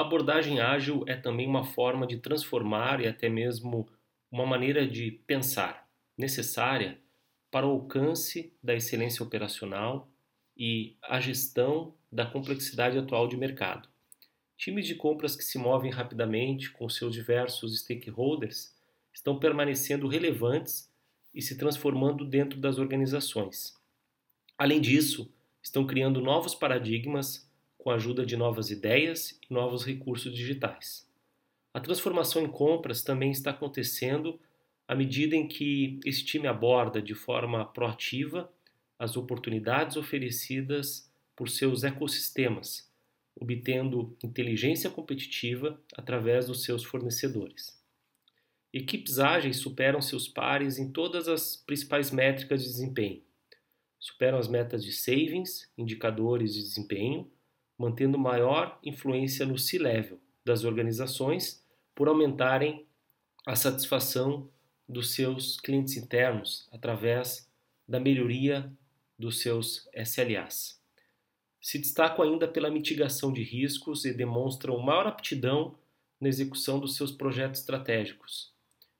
A abordagem ágil é também uma forma de transformar e até mesmo uma maneira de pensar necessária para o alcance da excelência operacional e a gestão da complexidade atual de mercado. Times de compras que se movem rapidamente com seus diversos stakeholders estão permanecendo relevantes e se transformando dentro das organizações. Além disso, estão criando novos paradigmas com a ajuda de novas ideias e novos recursos digitais. A transformação em compras também está acontecendo à medida em que esse time aborda de forma proativa as oportunidades oferecidas por seus ecossistemas, obtendo inteligência competitiva através dos seus fornecedores. Equipes ágeis superam seus pares em todas as principais métricas de desempenho. Superam as metas de savings, indicadores de desempenho, mantendo maior influência no C-level das organizações por aumentarem a satisfação dos seus clientes internos através da melhoria dos seus SLAs. Se destacam ainda pela mitigação de riscos e demonstram maior aptidão na execução dos seus projetos estratégicos,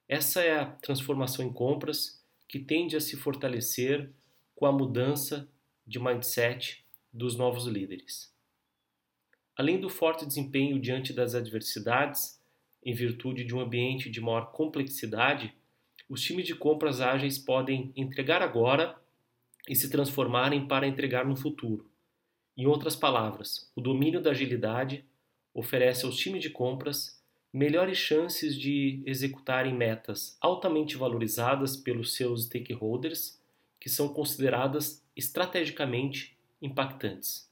essa é a transformação em compras que tende a se fortalecer com a mudança de mindset dos novos líderes. Além do forte desempenho diante das adversidades, em virtude de um ambiente de maior complexidade, os times de compras ágeis podem entregar agora e se transformarem para entregar no futuro. Em outras palavras, o domínio da agilidade oferece aos times de compras melhores chances de executarem metas altamente valorizadas pelos seus stakeholders, que são consideradas estrategicamente impactantes.